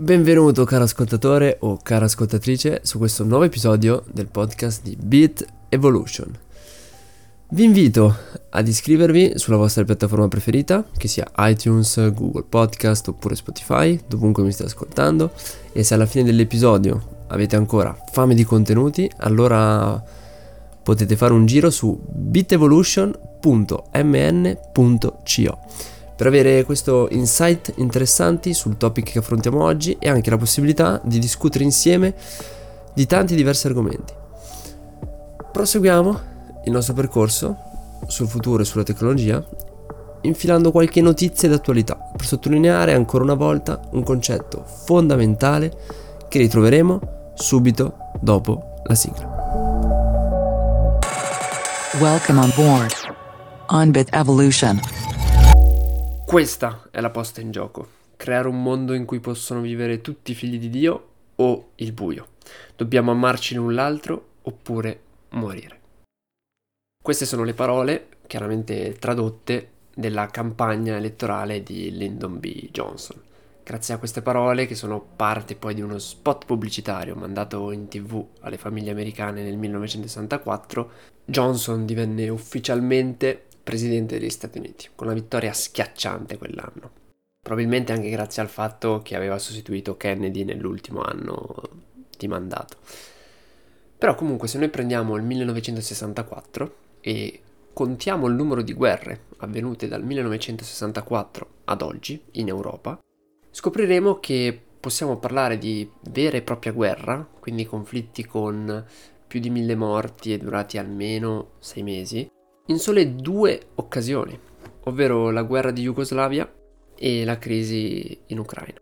Benvenuto caro ascoltatore o cara ascoltatrice su questo nuovo episodio del podcast di Beat Evolution. Vi invito ad iscrivervi sulla vostra piattaforma preferita, che sia iTunes, Google Podcast oppure Spotify, dovunque mi state ascoltando, e se alla fine dell'episodio avete ancora fame di contenuti, allora potete fare un giro su beatevolution.mn.co per avere questo insight interessanti sul topic che affrontiamo oggi e anche la possibilità di discutere insieme di tanti diversi argomenti. Proseguiamo il nostro percorso sul futuro e sulla tecnologia infilando qualche notizia d'attualità per sottolineare ancora una volta un concetto fondamentale che ritroveremo subito dopo la sigla. Welcome on board on Bit Evolution. Questa è la posta in gioco, creare un mondo in cui possono vivere tutti i figli di Dio o il buio. Dobbiamo amarci l'un l'altro oppure morire. Queste sono le parole, chiaramente tradotte, della campagna elettorale di Lyndon B. Johnson. Grazie a queste parole, che sono parte poi di uno spot pubblicitario mandato in tv alle famiglie americane nel 1964, Johnson divenne ufficialmente presidente degli Stati Uniti, con una vittoria schiacciante quell'anno. Probabilmente anche grazie al fatto che aveva sostituito Kennedy nell'ultimo anno di mandato. Però comunque se noi prendiamo il 1964 e contiamo il numero di guerre avvenute dal 1964 ad oggi in Europa, scopriremo che possiamo parlare di vera e propria guerra, quindi conflitti con più di mille morti e durati almeno sei mesi, in sole due occasioni, ovvero la guerra di Jugoslavia e la crisi in Ucraina.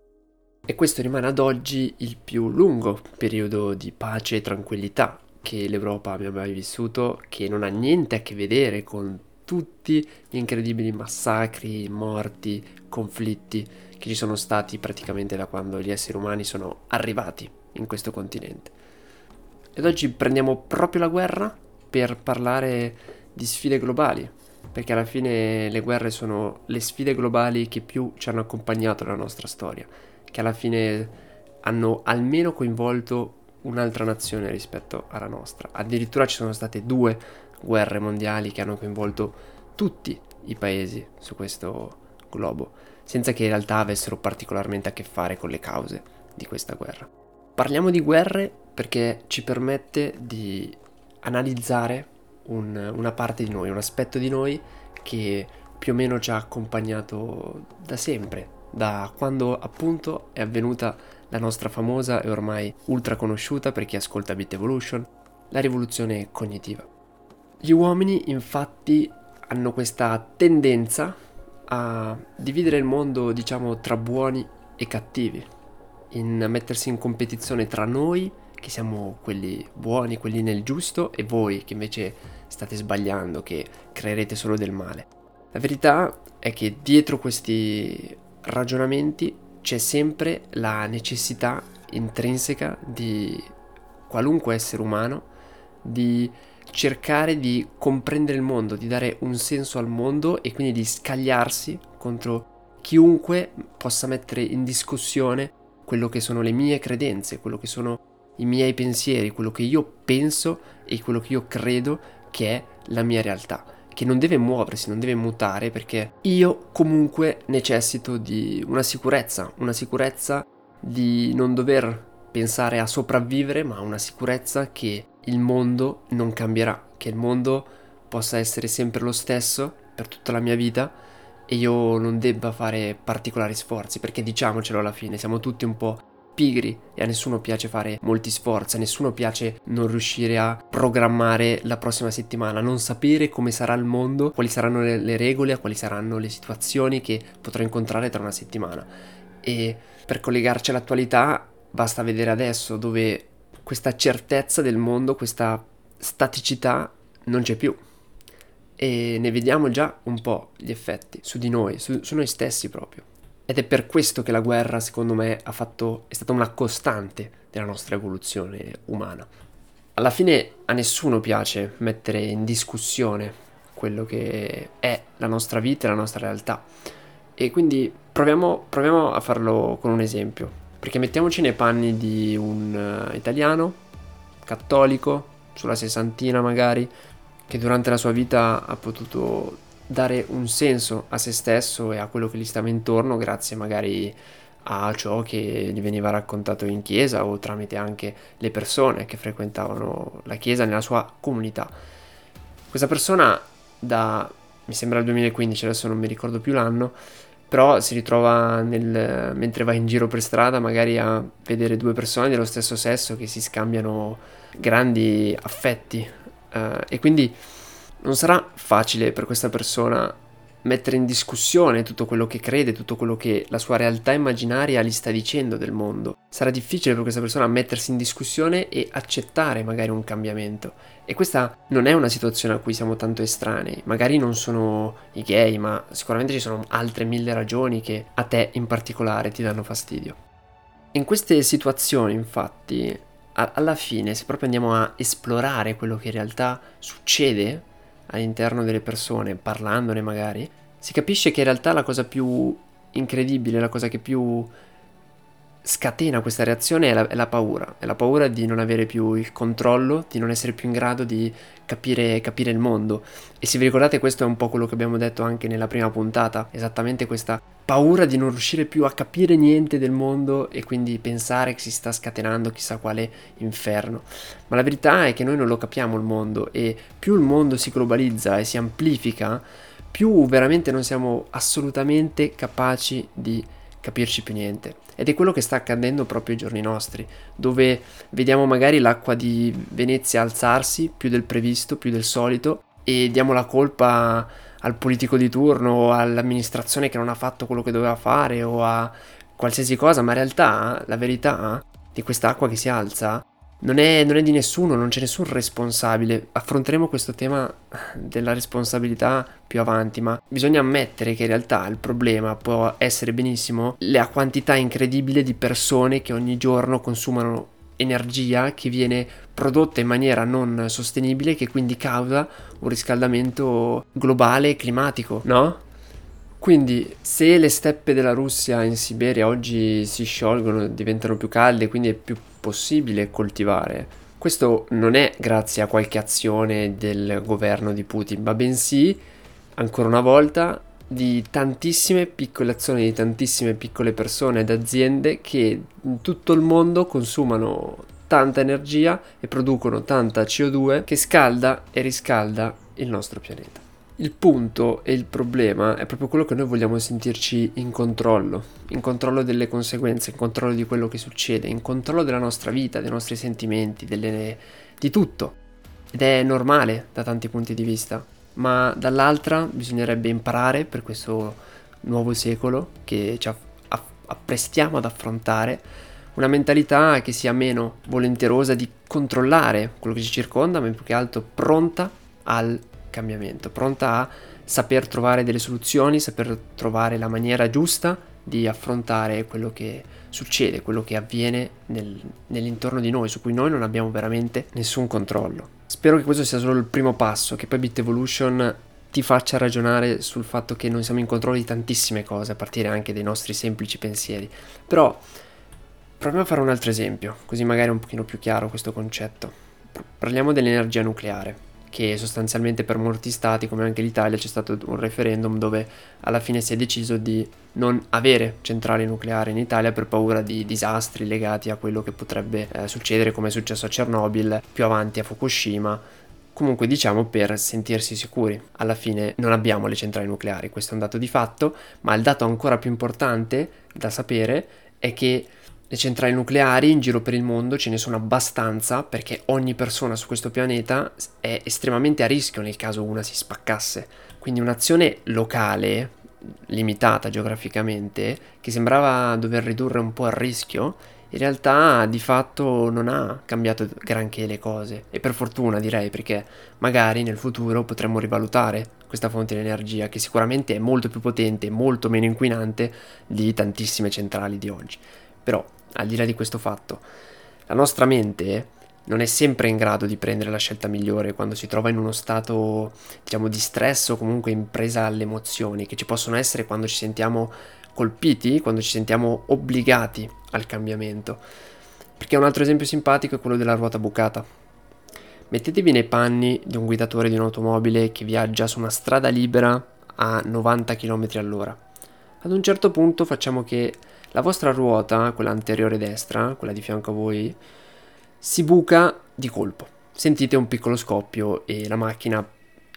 E questo rimane ad oggi il più lungo periodo di pace e tranquillità che l'Europa abbia mai vissuto, che non ha niente a che vedere con tutti gli incredibili massacri, morti, conflitti che ci sono stati praticamente da quando gli esseri umani sono arrivati in questo continente. Ed oggi prendiamo proprio la guerra per parlare di sfide globali, perché alla fine le guerre sono le sfide globali che più ci hanno accompagnato nella nostra storia, che alla fine hanno almeno coinvolto un'altra nazione rispetto alla nostra. Addirittura ci sono state due guerre mondiali che hanno coinvolto tutti i paesi su questo globo, senza che in realtà avessero particolarmente a che fare con le cause di questa guerra. Parliamo di guerre perché ci permette di analizzare un, una parte di noi, un aspetto di noi che più o meno ci ha accompagnato da sempre, da quando appunto è avvenuta la nostra famosa e ormai ultra conosciuta per chi ascolta Bit Evolution, la rivoluzione cognitiva. Gli uomini infatti hanno questa tendenza a dividere il mondo, diciamo, tra buoni e cattivi, in mettersi in competizione tra noi, che siamo quelli buoni, quelli nel giusto, e voi che invece state sbagliando, che creerete solo del male. La verità è che dietro questi ragionamenti c'è sempre la necessità intrinseca di qualunque essere umano di cercare di comprendere il mondo, di dare un senso al mondo e quindi di scagliarsi contro chiunque possa mettere in discussione quello che sono le mie credenze, quello che sono i miei pensieri, quello che io penso e quello che io credo che è la mia realtà, che non deve muoversi, non deve mutare perché io comunque necessito di una sicurezza, una sicurezza di non dover pensare a sopravvivere, ma una sicurezza che il mondo non cambierà, che il mondo possa essere sempre lo stesso per tutta la mia vita e io non debba fare particolari sforzi, perché diciamocelo alla fine, siamo tutti un po' pigri e a nessuno piace fare molti sforzi, a nessuno piace non riuscire a programmare la prossima settimana, non sapere come sarà il mondo, quali saranno le, le regole, quali saranno le situazioni che potrò incontrare tra una settimana. E per collegarci all'attualità basta vedere adesso dove questa certezza del mondo, questa staticità non c'è più. E ne vediamo già un po' gli effetti su di noi, su, su noi stessi proprio. Ed è per questo che la guerra, secondo me, fatto, è stata una costante della nostra evoluzione umana. Alla fine a nessuno piace mettere in discussione quello che è la nostra vita e la nostra realtà. E quindi proviamo, proviamo a farlo con un esempio. Perché mettiamoci nei panni di un uh, italiano, cattolico, sulla sessantina magari, che durante la sua vita ha potuto dare un senso a se stesso e a quello che gli stava intorno grazie magari a ciò che gli veniva raccontato in chiesa o tramite anche le persone che frequentavano la chiesa nella sua comunità. Questa persona da, mi sembra il 2015, adesso non mi ricordo più l'anno, però si ritrova nel, mentre va in giro per strada magari a vedere due persone dello stesso sesso che si scambiano grandi affetti uh, e quindi non sarà facile per questa persona mettere in discussione tutto quello che crede, tutto quello che la sua realtà immaginaria gli sta dicendo del mondo. Sarà difficile per questa persona mettersi in discussione e accettare magari un cambiamento. E questa non è una situazione a cui siamo tanto estranei. Magari non sono i gay, ma sicuramente ci sono altre mille ragioni che a te in particolare ti danno fastidio. In queste situazioni, infatti, alla fine, se proprio andiamo a esplorare quello che in realtà succede all'interno delle persone, parlandone magari, si capisce che in realtà la cosa più incredibile, la cosa che più scatena questa reazione è la, è la, paura, è la paura di non avere più il controllo, di non essere più in grado di capire, capire, il mondo. E se vi ricordate questo è un po' quello che abbiamo detto anche nella prima puntata, esattamente questa paura di non riuscire più a capire niente del mondo e quindi pensare che si sta scatenando chissà quale inferno. Ma la verità è che noi non lo capiamo il mondo e più il mondo si globalizza e si amplifica, più veramente non siamo assolutamente capaci di capirci più niente. Ed è quello che sta accadendo proprio ai giorni nostri, dove vediamo magari l'acqua di Venezia alzarsi più del previsto, più del solito, e diamo la colpa al politico di turno o all'amministrazione che non ha fatto quello che doveva fare o a qualsiasi cosa, ma in realtà la verità di quest'acqua che si alza non è, non è, di nessuno, non c'è nessun responsabile. Affronteremo questo tema della responsabilità più avanti, ma bisogna ammettere che in realtà il problema può essere benissimo la quantità incredibile di persone che ogni giorno consumano energia che viene prodotta in maniera non sostenibile che quindi causa un riscaldamento globale e climatico, no? Quindi se le steppe della Russia in Siberia oggi si sciolgono, diventano più calde, quindi è più possibile coltivare, questo non è grazie a qualche azione del governo di Putin, ma bensì, ancora una volta, di tantissime piccole azioni di tantissime piccole persone ed aziende che in tutto il mondo consumano tanta energia e producono tanta CO2 che scalda e riscalda il nostro pianeta. Il punto e il problema è proprio quello che noi vogliamo sentirci in controllo, in controllo delle conseguenze, in controllo di quello che succede, in controllo della nostra vita, dei nostri sentimenti, delle... di tutto. Ed è normale da tanti punti di vista, ma dall'altra bisognerebbe imparare per questo nuovo secolo che ci apprestiamo ad affrontare una mentalità che sia meno volenterosa di controllare quello che ci circonda, ma più che altro pronta al cambiamento, pronta a saper trovare delle soluzioni, saper trovare la maniera giusta di affrontare quello che succede, quello che avviene nel, nell'intorno di noi, su cui noi non abbiamo veramente nessun controllo. Spero che questo sia solo il primo passo, che poi Bit Evolution ti faccia ragionare sul fatto che noi siamo in controllo di tantissime cose, a partire anche dai nostri semplici pensieri. Però proviamo a fare un altro esempio, così magari è un pochino più chiaro questo concetto. Parliamo dell'energia nucleare che sostanzialmente per molti stati, come anche l'Italia, c'è stato un referendum dove alla fine si è deciso di non avere centrali nucleari in Italia per paura di disastri legati a quello che potrebbe eh, succedere, come è successo a Chernobyl, più avanti a Fukushima. Comunque diciamo per sentirsi sicuri. Alla fine non abbiamo le centrali nucleari, questo è un dato di fatto, ma il dato ancora più importante da sapere è che le centrali nucleari in giro per il mondo ce ne sono abbastanza perché ogni persona su questo pianeta è estremamente a rischio nel caso una si spaccasse. Quindi un'azione locale, limitata geograficamente, che sembrava dover ridurre un po' il rischio, in realtà di fatto non ha cambiato granché le cose. E per fortuna direi perché magari nel futuro potremmo rivalutare questa fonte di energia che sicuramente è molto più potente e molto meno inquinante di tantissime centrali di oggi. Però al di là di questo fatto, la nostra mente non è sempre in grado di prendere la scelta migliore quando si trova in uno stato, diciamo, di stress o comunque in presa alle emozioni, che ci possono essere quando ci sentiamo colpiti, quando ci sentiamo obbligati al cambiamento. Perché un altro esempio simpatico è quello della ruota bucata. Mettetevi nei panni di un guidatore di un'automobile che viaggia su una strada libera a 90 km all'ora. Ad un certo punto facciamo che la vostra ruota, quella anteriore destra, quella di fianco a voi, si buca di colpo. Sentite un piccolo scoppio e la macchina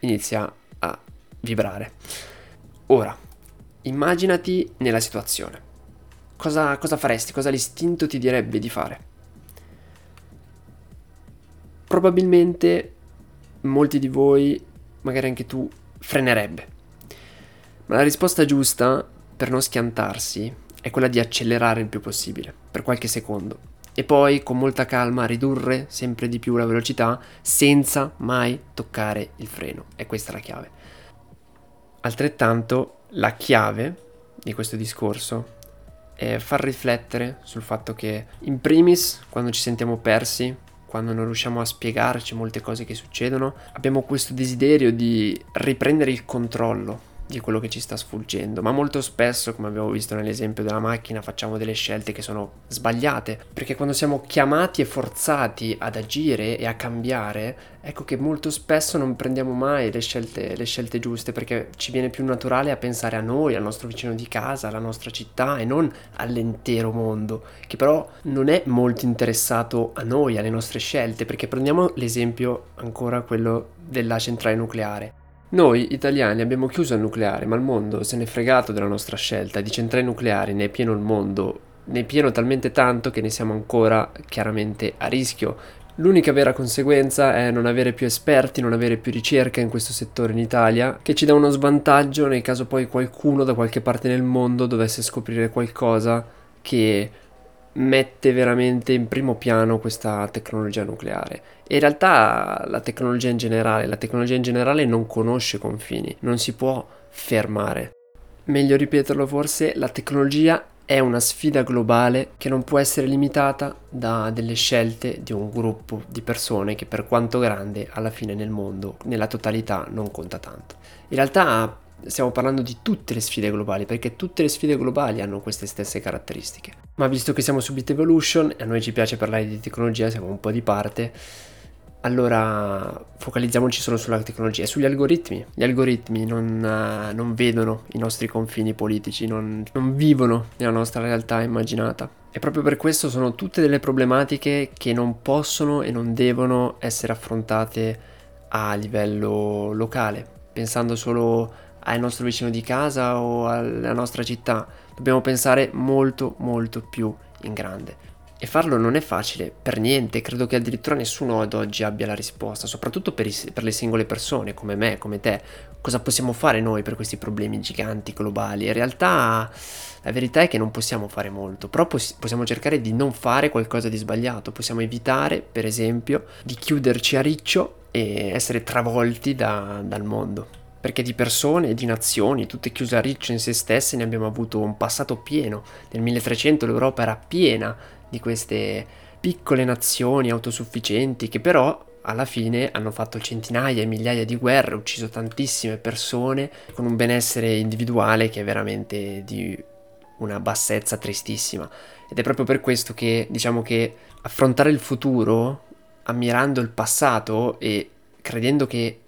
inizia a vibrare. Ora, immaginati nella situazione. Cosa, cosa faresti? Cosa l'istinto ti direbbe di fare? Probabilmente molti di voi, magari anche tu, frenerebbe. Ma la risposta giusta per non schiantarsi è quella di accelerare il più possibile, per qualche secondo, e poi con molta calma ridurre sempre di più la velocità senza mai toccare il freno. E questa è la chiave. Altrettanto la chiave di questo discorso è far riflettere sul fatto che in primis quando ci sentiamo persi, quando non riusciamo a spiegarci molte cose che succedono, abbiamo questo desiderio di riprendere il controllo di quello che ci sta sfuggendo, ma molto spesso, come abbiamo visto nell'esempio della macchina, facciamo delle scelte che sono sbagliate, perché quando siamo chiamati e forzati ad agire e a cambiare, ecco che molto spesso non prendiamo mai le scelte, le scelte giuste, perché ci viene più naturale a pensare a noi, al nostro vicino di casa, alla nostra città e non all'intero mondo, che però non è molto interessato a noi, alle nostre scelte, perché prendiamo l'esempio ancora quello della centrale nucleare. Noi italiani abbiamo chiuso il nucleare, ma il mondo se n'è fregato della nostra scelta di centrali nucleari, ne è pieno il mondo, ne è pieno talmente tanto che ne siamo ancora chiaramente a rischio. L'unica vera conseguenza è non avere più esperti, non avere più ricerca in questo settore in Italia, che ci dà uno svantaggio nel caso poi qualcuno da qualche parte nel mondo dovesse scoprire qualcosa che mette veramente in primo piano questa tecnologia nucleare. E in realtà la tecnologia in generale, la tecnologia in generale non conosce confini, non si può fermare. Meglio ripeterlo forse, la tecnologia è una sfida globale che non può essere limitata da delle scelte di un gruppo di persone che per quanto grande alla fine nel mondo, nella totalità, non conta tanto. In realtà stiamo parlando di tutte le sfide globali, perché tutte le sfide globali hanno queste stesse caratteristiche. Ma visto che siamo su Bit Evolution e a noi ci piace parlare di tecnologia, siamo un po' di parte, allora focalizziamoci solo sulla tecnologia e sugli algoritmi. Gli algoritmi non, uh, non vedono i nostri confini politici, non, non vivono nella nostra realtà immaginata. E proprio per questo sono tutte delle problematiche che non possono e non devono essere affrontate a livello locale, pensando solo al nostro vicino di casa o alla nostra città. Dobbiamo pensare molto molto più in grande. E farlo non è facile per niente, credo che addirittura nessuno ad oggi abbia la risposta, soprattutto per, i, per, le singole persone come me, come te. Cosa possiamo fare noi per questi problemi giganti, globali? In realtà la verità è che non possiamo fare molto, però poss- possiamo cercare di non fare qualcosa di sbagliato, possiamo evitare, per esempio, di chiuderci a riccio e essere travolti da, dal mondo perché di persone e di nazioni, tutte chiuse a riccio in se stesse, ne abbiamo avuto un passato pieno. Nel 1300 l'Europa era piena di queste piccole nazioni autosufficienti che però alla fine hanno fatto centinaia e migliaia di guerre, ucciso tantissime persone con un benessere individuale che è veramente di una bassezza tristissima. Ed è proprio per questo che diciamo che affrontare il futuro ammirando il passato e credendo che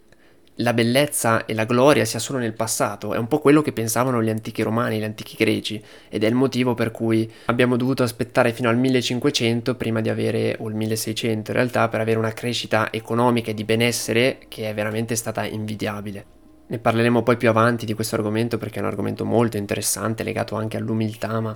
la bellezza e la gloria sia solo nel passato, è un po' quello che pensavano gli antichi romani, gli antichi greci, ed è il motivo per cui abbiamo dovuto aspettare fino al 1500 prima di avere, o il 1600 in realtà, per avere una crescita economica e di benessere che è veramente stata invidiabile. Ne parleremo poi più avanti di questo argomento perché è un argomento molto interessante legato anche all'umiltà, ma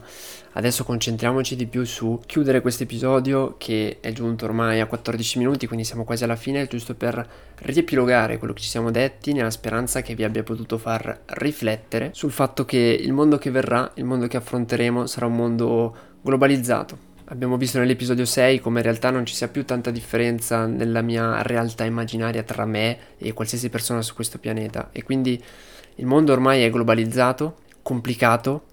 adesso concentriamoci di più su chiudere questo episodio che è giunto ormai a 14 minuti, quindi siamo quasi alla fine, giusto per riepilogare quello che ci siamo detti nella speranza che vi abbia potuto far riflettere sul fatto che il mondo che verrà, il mondo che affronteremo sarà un mondo globalizzato, Abbiamo visto nell'episodio 6 come in realtà non ci sia più tanta differenza nella mia realtà immaginaria tra me e qualsiasi persona su questo pianeta. E quindi il mondo ormai è globalizzato, complicato,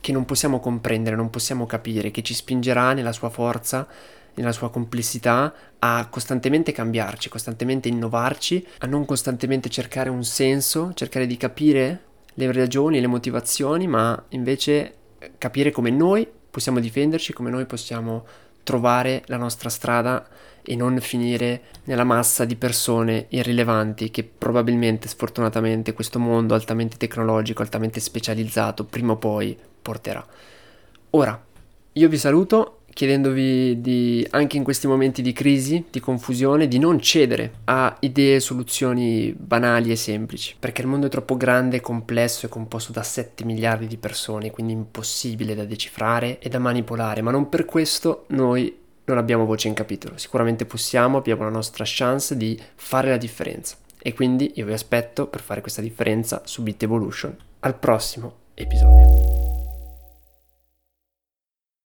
che non possiamo comprendere, non possiamo capire, che ci spingerà nella sua forza, nella sua complessità a costantemente cambiarci, costantemente innovarci, a non costantemente cercare un senso, cercare di capire le ragioni, le motivazioni, ma invece capire come noi possiamo difenderci, come noi possiamo trovare la nostra strada e non finire nella massa di persone irrilevanti che probabilmente, sfortunatamente, questo mondo altamente tecnologico, altamente specializzato, prima o poi porterà. Ora, io vi saluto chiedendovi di, anche in questi momenti di crisi, di confusione, di non cedere a idee e soluzioni banali e semplici, perché il mondo è troppo grande, complesso e composto da 7 miliardi di persone, quindi impossibile da decifrare e da manipolare, ma non per questo noi non abbiamo voce in capitolo. Sicuramente possiamo, abbiamo la nostra chance di fare la differenza. E quindi io vi aspetto per fare questa differenza su Bit Evolution al prossimo episodio.